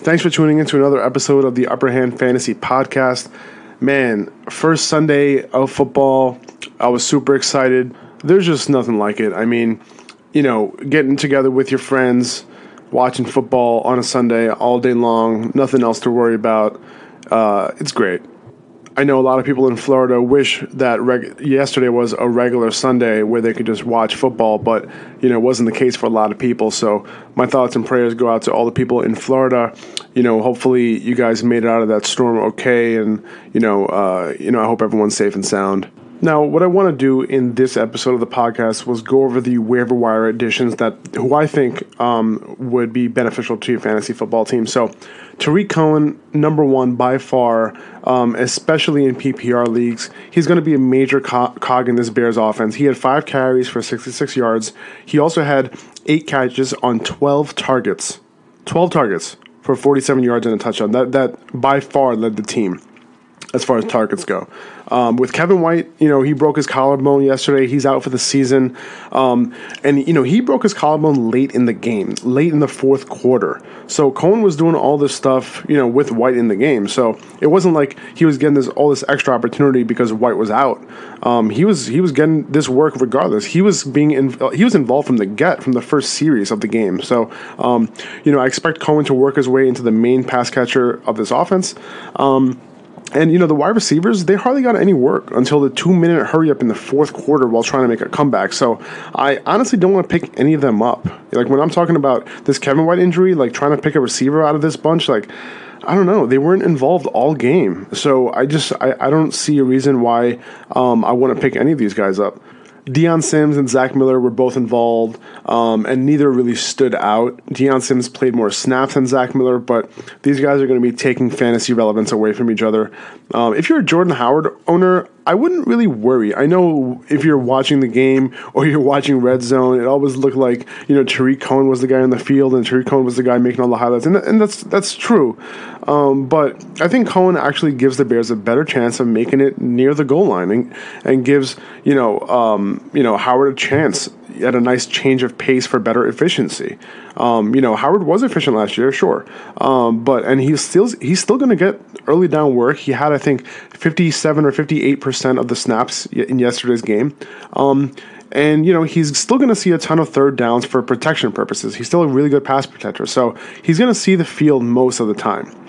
Thanks for tuning in to another episode of the Upper Hand Fantasy Podcast. Man, first Sunday of football, I was super excited. There's just nothing like it. I mean, you know, getting together with your friends, watching football on a Sunday all day long, nothing else to worry about. Uh, it's great. I know a lot of people in Florida wish that reg- yesterday was a regular Sunday where they could just watch football, but you know it wasn't the case for a lot of people. So my thoughts and prayers go out to all the people in Florida. You know, hopefully you guys made it out of that storm okay, and you know, uh, you know, I hope everyone's safe and sound. Now, what I want to do in this episode of the podcast was go over the waiver wire additions that who I think um, would be beneficial to your fantasy football team. So, Tarik Cohen, number one by far, um, especially in PPR leagues, he's going to be a major co- cog in this Bears offense. He had five carries for 66 yards. He also had eight catches on 12 targets. 12 targets for 47 yards and a touchdown. That that by far led the team as far as targets go. Um, with Kevin White, you know, he broke his collarbone yesterday. He's out for the season. Um, and, you know, he broke his collarbone late in the game, late in the fourth quarter. So Cohen was doing all this stuff, you know, with White in the game. So it wasn't like he was getting this all this extra opportunity because White was out. Um, he was he was getting this work regardless. He was being in, he was involved from the get from the first series of the game. So um, you know, I expect Cohen to work his way into the main pass catcher of this offense. Um, and you know the wide receivers, they hardly got any work until the two-minute hurry up in the fourth quarter while trying to make a comeback. So I honestly don't want to pick any of them up. Like when I'm talking about this Kevin White injury, like trying to pick a receiver out of this bunch, like I don't know, they weren't involved all game. So I just I, I don't see a reason why um, I want to pick any of these guys up. Dion Sims and Zach Miller were both involved, um, and neither really stood out. Dion Sims played more snaps than Zach Miller, but these guys are going to be taking fantasy relevance away from each other. Um, if you're a Jordan Howard owner, I wouldn't really worry. I know if you're watching the game or you're watching Red Zone, it always looked like you know Tarik Cohen was the guy on the field and Tarik Cohen was the guy making all the highlights, and, and that's that's true. Um, but I think Cohen actually gives the Bears a better chance of making it near the goal line and, and gives you know um, you know Howard a chance at a nice change of pace for better efficiency. Um, you know, Howard was efficient last year, sure, um, but and he's still he's still going to get early down work. He had, I think, fifty seven or fifty eight percent of the snaps in yesterday's game. Um, and you know he's still going to see a ton of third downs for protection purposes. He's still a really good pass protector, so he's going to see the field most of the time.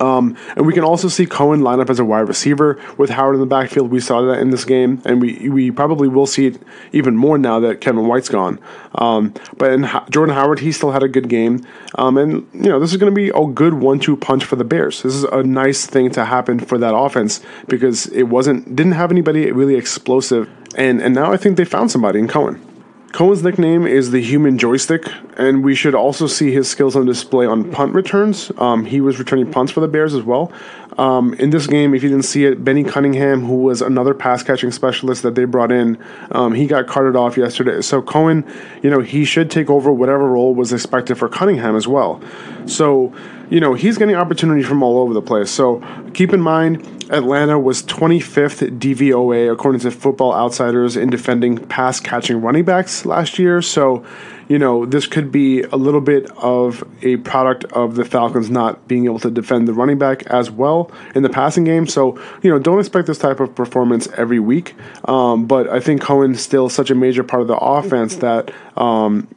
Um, and we can also see Cohen line up as a wide receiver with Howard in the backfield. We saw that in this game, and we we probably will see it even more now that Kevin White's gone. Um, but in Jordan Howard, he still had a good game, um, and you know this is going to be a good one-two punch for the Bears. This is a nice thing to happen for that offense because it wasn't didn't have anybody really explosive, and and now I think they found somebody in Cohen. Cohen's nickname is the human joystick, and we should also see his skills on display on punt returns. Um, he was returning punts for the Bears as well. Um, in this game, if you didn't see it, Benny Cunningham, who was another pass catching specialist that they brought in, um, he got carted off yesterday. So Cohen, you know, he should take over whatever role was expected for Cunningham as well. So, you know, he's getting opportunity from all over the place. So keep in mind, Atlanta was 25th DVOA according to Football Outsiders in defending pass catching running backs last year. So, you know, this could be a little bit of a product of the Falcons not being able to defend the running back as well in the passing game. So, you know, don't expect this type of performance every week. Um, but I think Cohen's still such a major part of the offense that um,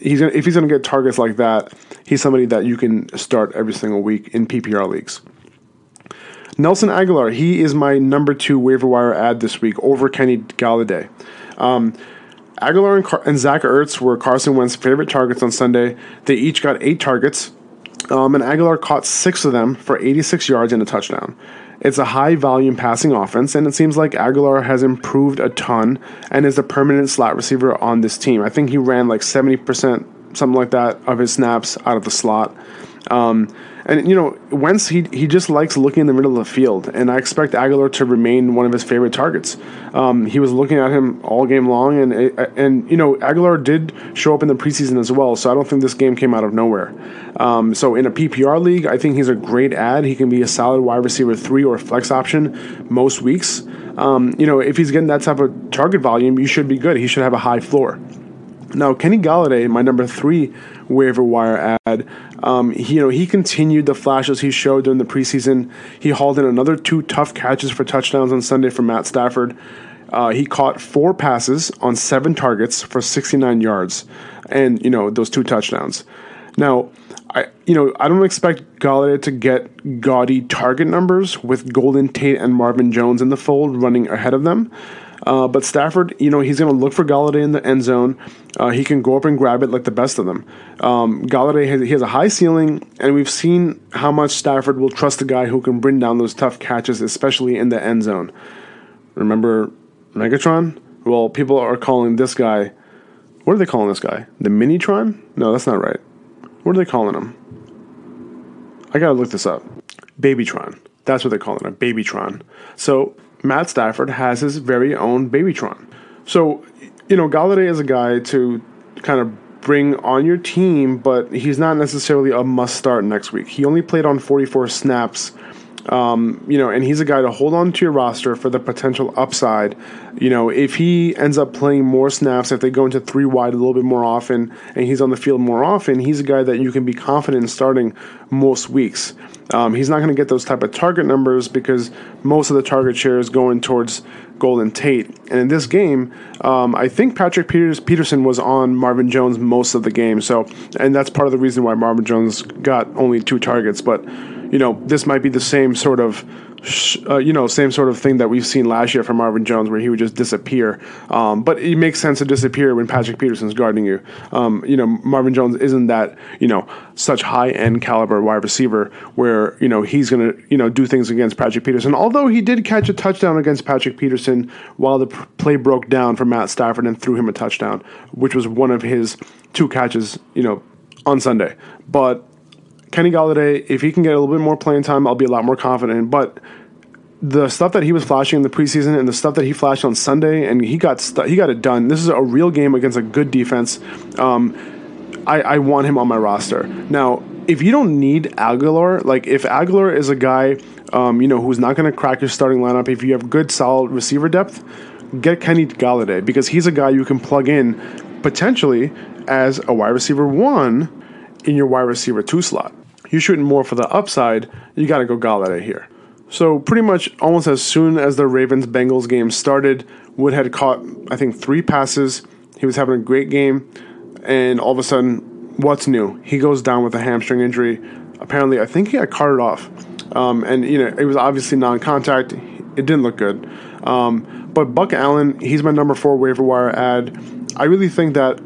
he's gonna, if he's going to get targets like that, he's somebody that you can start every single week in PPR leagues. Nelson Agholor, he is my number two waiver wire ad this week over Kenny Golladay. Um, Agholor and, Car- and Zach Ertz were Carson Wentz's favorite targets on Sunday. They each got eight targets, um, and Agholor caught six of them for 86 yards and a touchdown. It's a high volume passing offense, and it seems like Agholor has improved a ton and is a permanent slot receiver on this team. I think he ran like 70%, something like that, of his snaps out of the slot. Um, and you know, Wentz he he just likes looking in the middle of the field, and I expect Agholor to remain one of his favorite targets. Um, he was looking at him all game long, and and you know Agholor did show up in the preseason as well, so I don't think this game came out of nowhere. Um, so in a PPR league, I think he's a great ad. He can be a solid wide receiver three or flex option most weeks. Um, you know, if he's getting that type of target volume, you should be good. He should have a high floor. Now, Kenny Golladay, my number three waiver wire ad, um, he, you know, he continued the flashes he showed during the preseason. He hauled in another two tough catches for touchdowns on Sunday for Matt Stafford. Uh, he caught four passes on seven targets for 69 yards, and you know those two touchdowns. Now, I you know I don't expect Golladay to get gaudy target numbers with Golden Tate and Marvin Jones in the fold running ahead of them. Uh, but Stafford, you know, he's going to look for Golladay in the end zone. Uh, he can go up and grab it like the best of them. Um, Golladay has, he has a high ceiling, and we've seen how much Stafford will trust a guy who can bring down those tough catches, especially in the end zone. Remember Megatron? Well, people are calling this guy. What are they calling this guy? The Minitron? No, that's not right. What are they calling him? I gotta look this up. Babytron. That's what they're calling him, Babytron. So Matt Stafford has his very own Babytron. So, you know, Golladay is a guy to kind of bring on your team, but he's not necessarily a must start next week. He only played on 44 snaps. Um, you know, and he's a guy to hold on to your roster for the potential upside. You know, if he ends up playing more snaps, if they go into three wide a little bit more often, and he's on the field more often, he's a guy that you can be confident in starting most weeks. Um, he's not going to get those type of target numbers because most of the target share is going towards Golden Tate. And in this game, um, I think Patrick Peters, Peterson was on Marvin Jones most of the game. So, and that's part of the reason why Marvin Jones got only two targets. But you know, this might be the same sort of uh, you know, same sort of thing that we've seen last year from Marvin Jones, where he would just disappear. Um, but it makes sense to disappear when Patrick Peterson's guarding you. Um, you know, Marvin Jones isn't that you know such high end caliber wide receiver where you know he's to you know do things against Patrick Peterson. Although he did catch a touchdown against Patrick Peterson while the play broke down for Matt Stafford and threw him a touchdown, which was one of his two catches. You know, on Sunday, but Kenny Golladay, if he can get a little bit more playing time, I'll be a lot more confident. But the stuff that he was flashing in the preseason and the stuff that he flashed on Sunday, and he got he got it done. This is a real game against a good defense. Um, I, I want him on my roster now. If you don't need Agholor, like if Agholor is a guy, um, you know, who's not going to crack your starting lineup, if you have good solid receiver depth, get Kenny Golladay because he's a guy you can plug in potentially as a wide receiver one in your wide receiver two slot. You're shooting more for the upside, you got to go Golladay here. So pretty much almost as soon as the Ravens Bengals game started, Wood had caught I think three passes. He was having a great game, and all of a sudden, what's new? He goes down with a hamstring injury. Apparently, I think he got carted off, um, and you know it was obviously non-contact. It didn't look good. Um, but Buck Allen, he's my number four waiver wire ad. I really think that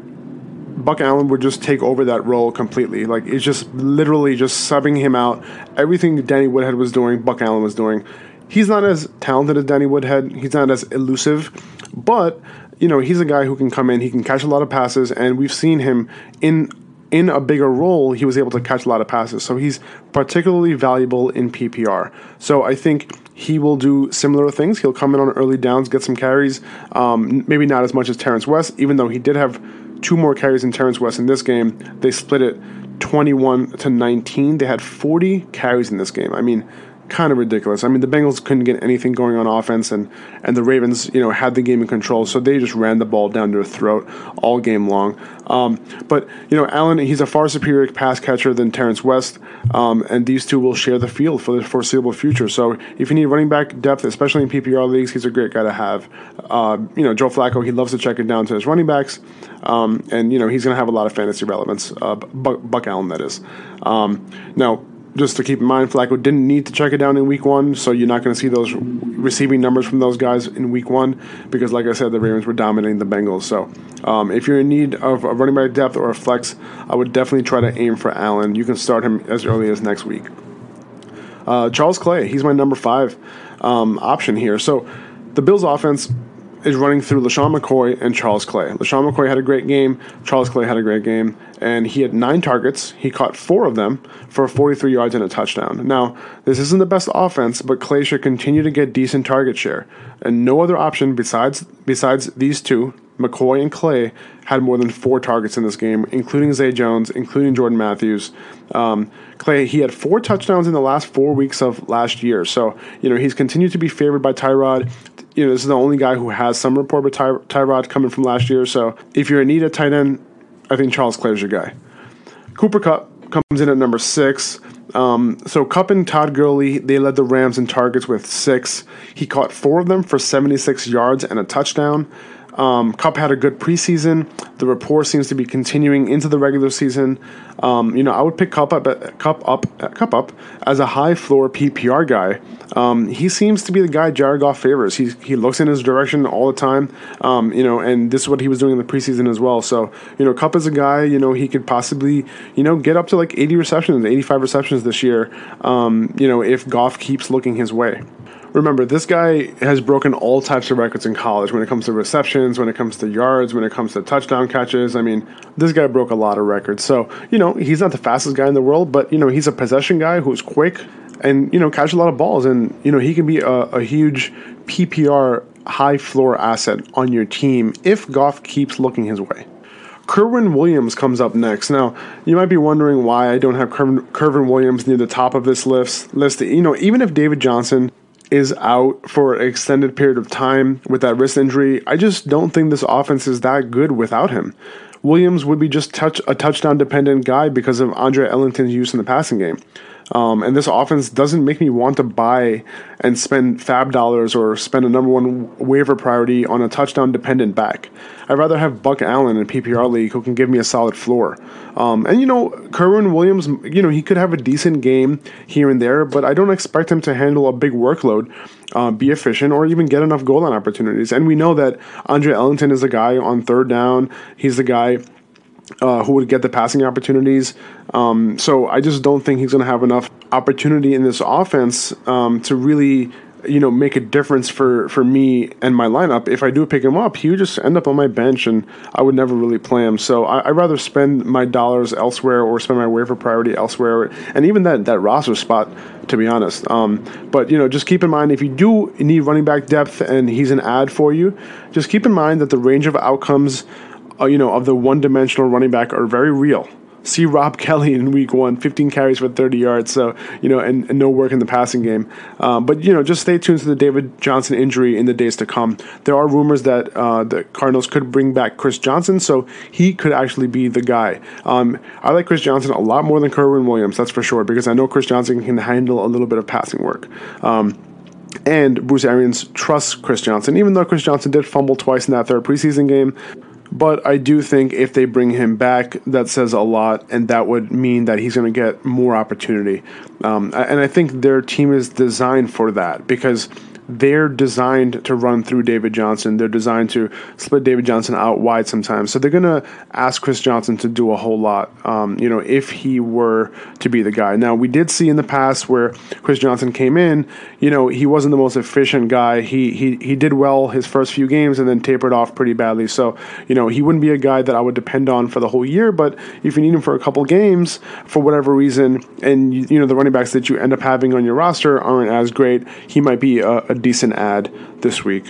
Buck Allen would just take over that role completely. Like it's just literally just subbing him out. Everything Danny Woodhead was doing, Buck Allen was doing. He's not as talented as Danny Woodhead. He's not as elusive, but you know, he's a guy who can come in, he can catch a lot of passes, and we've seen him in in a bigger role, he was able to catch a lot of passes. So he's particularly valuable in PPR. So I think he will do similar things. He'll come in on early downs, get some carries. Um, maybe not as much as Terrence West, even though he did have two more carries than Terrence West in this game. They split it 21 to 19. They had 40 carries in this game. I mean, kind of ridiculous. I mean, the Bengals couldn't get anything going on offense, and and the Ravens, you know, had the game in control, so they just ran the ball down their throat all game long. Um, but you know, Allen, he's a far superior pass catcher than Terrence West, um, and these two will share the field for the foreseeable future. So if you need running back depth, especially in PPR leagues, he's a great guy to have. Uh, you know, Joe Flacco, he loves to check it down to his running backs, um, and you know he's going to have a lot of fantasy relevance. Uh, Buck, Buck Allen, that is. Um, now just to keep in mind, Flacco didn't need to check it down in week one, so you're not going to see those receiving numbers from those guys in week one because, like I said, the Ravens were dominating the Bengals. So, um, if you're in need of a running back depth or a flex, I would definitely try to aim for Allen. You can start him as early as next week. Uh, Charles Clay, he's my number five um, option here. So, the Bills' offense is running through LeSean McCoy and Charles Clay. LeSean McCoy had a great game. Charles Clay had a great game. And he had nine targets. He caught four of them for 43 yards and a touchdown. Now, this isn't the best offense, but Clay should continue to get decent target share. And no other option besides besides these two, McCoy and Clay, had more than four targets in this game, including Zay Jones, including Jordan Matthews. Um, Clay, he had four touchdowns in the last four weeks of last year. So, you know, he's continued to be favored by Tyrod you know, this is the only guy who has some rapport with Ty- Tyrod coming from last year. So if you're in need of tight end, I think Charles Clay is your guy. Cooper Kupp comes in at number six. Um, so Kupp and Todd Gurley, they led the Rams in targets with six. He caught four of them for 76 yards and a touchdown. Um, Kupp had a good preseason. The rapport seems to be continuing into the regular season. Um, you know, I would pick Kupp up, Kupp up, Kupp up as a high floor PPR guy. Um, he seems to be the guy Jared Goff favors. He he looks in his direction all the time. Um, you know, and this is what he was doing in the preseason as well. So you know, Kupp is a guy. You know, he could possibly you know get up to like 80 receptions, 85 receptions this year. Um, you know, if Goff keeps looking his way remember, this guy has broken all types of records in college when it comes to receptions, when it comes to yards, when it comes to touchdown catches. I mean, this guy broke a lot of records. So, you know, he's not the fastest guy in the world, but, you know, he's a possession guy who's quick and, you know, catch a lot of balls. And, you know, he can be a, a huge PPR high floor asset on your team if Goff keeps looking his way. Kerwynn Williams comes up next. Now, you might be wondering why I don't have Kerwynn Williams near the top of this list. List, you know, even if David Johnson is out for an extended period of time with that wrist injury, I just don't think this offense is that good without him. Williams would be just touch a touchdown dependent guy because of Andre Ellington's use in the passing game. Um, and this offense doesn't make me want to buy and spend fab dollars or spend a number one waiver priority on a touchdown dependent back. I'd rather have Buck Allen in PPR league who can give me a solid floor. Um, and you know, Kerwynn Williams, you know, he could have a decent game here and there, but I don't expect him to handle a big workload, uh, be efficient, or even get enough goal line opportunities. And we know that Andre Ellington is a guy on third down. He's the guy uh, who would get the passing opportunities. Um, so I just don't think he's going to have enough opportunity in this offense um, to really, you know, make a difference for for me and my lineup. If I do pick him up, he would just end up on my bench, and I would never really play him. So I, would rather spend my dollars elsewhere or spend my waiver priority elsewhere, and even that that roster spot. To be honest, um, but you know, just keep in mind if you do need running back depth and he's an ad for you, just keep in mind that the range of outcomes uh, you know, of the one-dimensional running back are very real. See Rob Kelley in week one, 15 carries for 30 yards, so, you know, and, and no work in the passing game. Um, but, you know, just stay tuned to the David Johnson injury in the days to come. There are rumors that uh, the Cardinals could bring back Chris Johnson, so he could actually be the guy. Um, I like Chris Johnson a lot more than Kerwynn Williams, that's for sure, because I know Chris Johnson can handle a little bit of passing work. Um, and Bruce Arians trusts Chris Johnson, even though Chris Johnson did fumble twice in that third preseason game. But I do think if they bring him back, that says a lot, and that would mean that he's going to get more opportunity. Um, and I think their team is designed for that because they're designed to run through David Johnson. They're designed to split David Johnson out wide sometimes. So they're going to ask Chris Johnson to do a whole lot, um, you know, if he were to be the guy. Now, we did see in the past where Chris Johnson came in, you know, he wasn't the most efficient guy. He, he, he did well his first few games and then tapered off pretty badly. So, you know, he wouldn't be a guy that I would depend on for the whole year. But if you need him for a couple games for whatever reason, and, you, you know, the running backs that you end up having on your roster aren't as great, he might be a, a decent ad this week.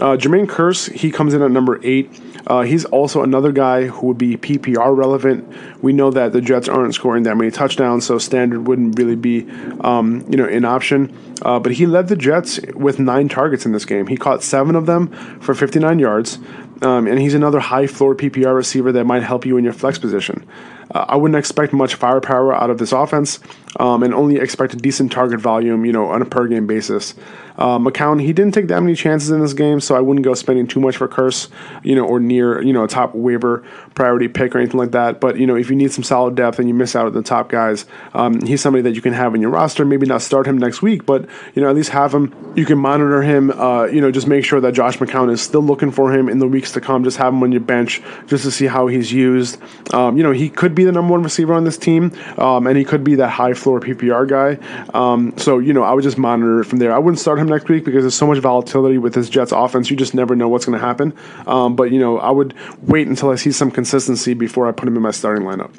Uh, Jermaine Kearse, he comes in at number eight. Uh, he's also another guy who would be PPR relevant. We know that the Jets aren't scoring that many touchdowns, so standard wouldn't really be, um, you know, an option. Uh, but he led the Jets with nine targets in this game. He caught seven of them for 59 yards, um, and he's another high floor PPR receiver that might help you in your flex position. Uh, I wouldn't expect much firepower out of this offense, um, and only expect a decent target volume, you know, on a per game basis. Uh, McCown, he didn't take that many chances in this game, so I wouldn't go spending too much for Kearse, you know, or near, you know, a top waiver priority pick or anything like that. But, you know, if you need some solid depth and you miss out on the top guys, um, he's somebody that you can have in your roster. Maybe not start him next week, but, you know, at least have him. You can monitor him, uh, you know, just make sure that Josh McCown is still looking for him in the weeks to come. Just have him on your bench just to see how he's used. Um, you know, he could be the number one receiver on this team, um, and he could be that high floor PPR guy. Um, so, you know, I would just monitor it from there. I wouldn't start him next week because there's so much volatility with this Jets offense. You just never know what's going to happen. Um, but, you know, I would wait until I see some consistency before I put him in my starting lineup.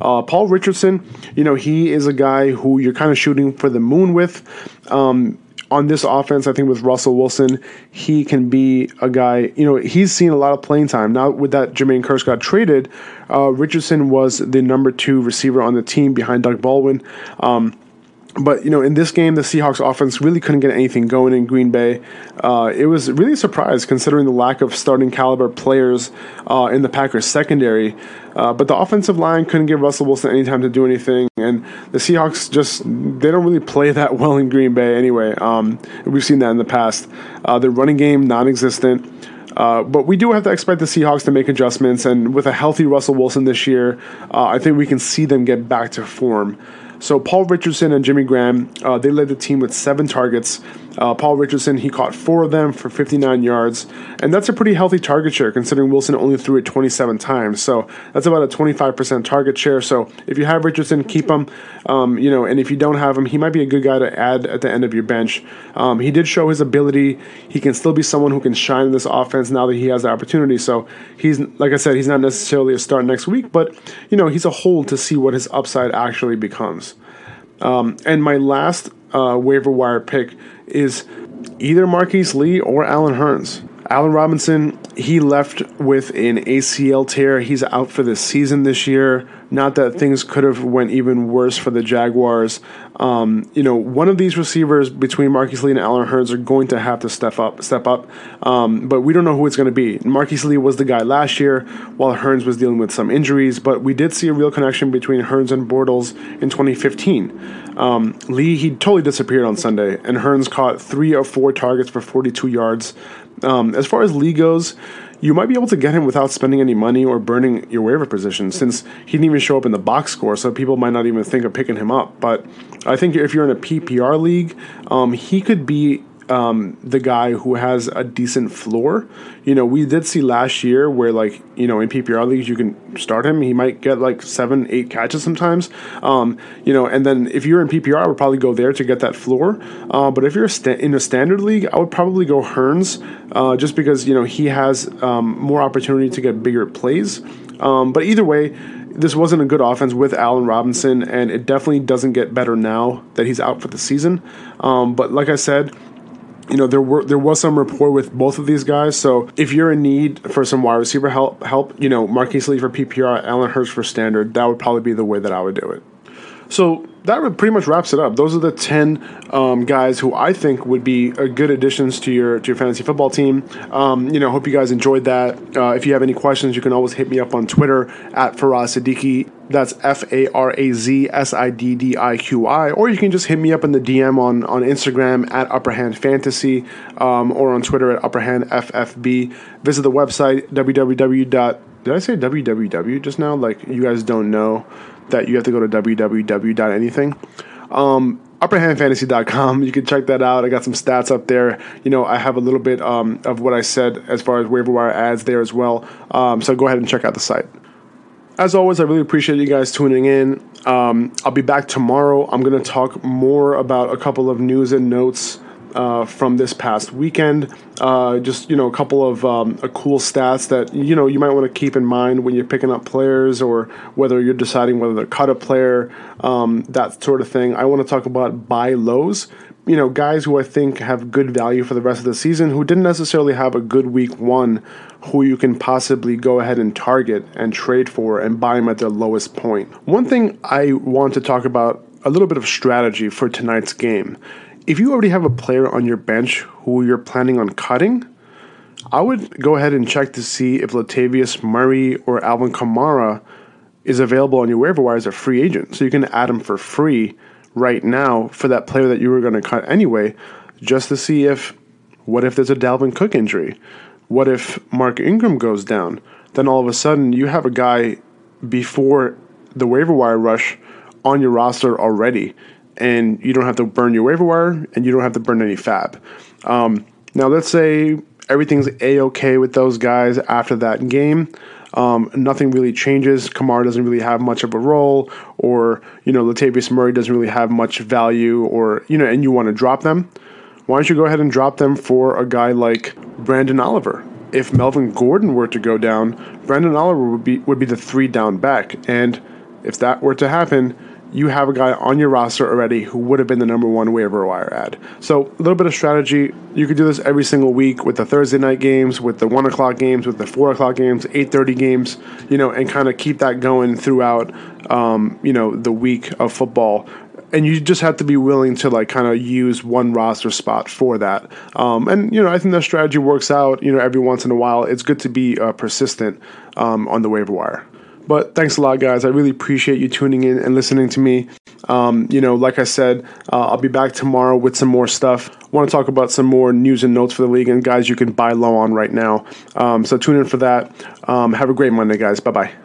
Uh, Paul Richardson, you know, he is a guy who you're kind of shooting for the moon with. Um, on this offense, I think with Russell Wilson, he can be a guy. You know, he's seen a lot of playing time now. With that, Jermaine Kearse got traded. Uh, Richardson was the number two receiver on the team behind Doug Baldwin. Um, but you know, in this game, the Seahawks offense really couldn't get anything going in Green Bay. Uh, it was really a surprise considering the lack of starting caliber players uh, in the Packers secondary. Uh, but the offensive line couldn't give Russell Wilson any time to do anything, and the Seahawks just they don't really play that well in Green Bay anyway. Um, we've seen that in the past. Uh, the running game non-existent. Uh, but we do have to expect the Seahawks to make adjustments, and with a healthy Russell Wilson this year, uh, I think we can see them get back to form. So Paul Richardson and Jimmy Graham, uh, they led the team with seven targets. Uh, Paul Richardson, he caught four of them for 59 yards, and that's a pretty healthy target share considering Wilson only threw it 27 times. So that's about a 25% target share. So if you have Richardson, keep him. Um, you know, and if you don't have him, he might be a good guy to add at the end of your bench. Um, he did show his ability. He can still be someone who can shine in this offense now that he has the opportunity. So he's like I said, he's not necessarily a start next week, but you know, he's a hold to see what his upside actually becomes. Um, and my last uh, waiver wire pick is either Marquise Lee or Allen Hurns. Allen Robinson, he left with an ACL tear. He's out for the season this year. Not that things could have went even worse for the Jaguars. Um, you know, one of these receivers between Marquise Lee and Allen Hurns are going to have to step up, step up. Um, but we don't know who it's going to be. Marquise Lee was the guy last year, while Hurns was dealing with some injuries. But we did see a real connection between Hurns and Bortles in 2015. Um, Lee he totally disappeared on Sunday, and Hurns caught three of four targets for 42 yards. Um, as far as Lee goes, you might be able to get him without spending any money or burning your waiver position since he didn't even show up in the box score, so people might not even think of picking him up. But I think if you're in a PPR league, um, he could be um, the guy who has a decent floor. You know, we did see last year where, like, you know, in PPR leagues, you can start him. He might get like seven, eight catches sometimes. Um, you know, and then if you're in PPR, I would probably go there to get that floor. Uh, but if you're in a standard league, I would probably go Hurns uh, just because, you know, he has um, more opportunity to get bigger plays. Um, but either way, this wasn't a good offense with Allen Robinson, and it definitely doesn't get better now that he's out for the season. Um, but like I said, you know there were there was some rapport with both of these guys. So if you're in need for some wide receiver help, help you know Marquise Lee for PPR, Allen Hurns for standard, that would probably be the way that I would do it. So that pretty much wraps it up. Those are the ten um, guys who I think would be good additions to your to your fantasy football team. Um, you know, hope you guys enjoyed that. Uh, if you have any questions, you can always hit me up on Twitter at Faraz Siddiqi. That's F A R A Z S I D D I Q I, or you can just hit me up in the DM on on Instagram at Upper Hand Fantasy, um, or on Twitter at Upper Hand FFB. Visit the website www. Did I say www just now? Like you guys don't know that you have to go to www.anything. Um, upperhandfantasy.com. You can check that out. I got some stats up there. You know, I have a little bit um, of what I said as far as waiver wire ads there as well. Um, so go ahead and check out the site. As always, I really appreciate you guys tuning in. Um, I'll be back tomorrow. I'm going to talk more about a couple of news and notes uh, from this past weekend. Uh, just you know, a couple of um, cool stats that you know you might want to keep in mind when you're picking up players or whether you're deciding whether to cut a player, um, that sort of thing. I want to talk about buy lows. You know, guys who I think have good value for the rest of the season who didn't necessarily have a good week one, who you can possibly go ahead and target and trade for and buy them at their lowest point. One thing I want to talk about a little bit of strategy for tonight's game if you already have a player on your bench who you're planning on cutting, I would go ahead and check to see if Latavius Murray or Alvin Kamara is available on your waiver wire as a free agent. So you can add him for free right now for that player that you were going to cut anyway, just to see if what if there's a Dalvin Cook injury? What if Mark Ingram goes down? Then all of a sudden you have a guy before the waiver wire rush on your roster already and you don't have to burn your waiver wire and you don't have to burn any fab. Um, now, let's say everything's a okay with those guys after that game. Um, nothing really changes. Kamara doesn't really have much of a role, or you know, Latavius Murray doesn't really have much value, or you know, and you want to drop them. Why don't you go ahead and drop them for a guy like Branden Oliver? If Melvin Gordon were to go down, Branden Oliver would be would be the three down back, and if that were to happen, you have a guy on your roster already who would have been the number one waiver wire ad. So a little bit of strategy. You could do this every single week with the Thursday night games, with the one o'clock games, with the four o'clock games, eight thirty games. You know, and kind of keep that going throughout. Um, you know, the week of football. And you just have to be willing to like kind of use one roster spot for that. Um, and you know, I think that strategy works out. You know, every once in a while, it's good to be uh, persistent um, on the waiver wire. But thanks a lot, guys. I really appreciate you tuning in and listening to me. Um, you know, like I said, uh, I'll be back tomorrow with some more stuff. Want to talk about some more news and notes for the league, and guys, you can buy low on right now. Um, so tune in for that. Um, have a great Monday, guys. Bye bye.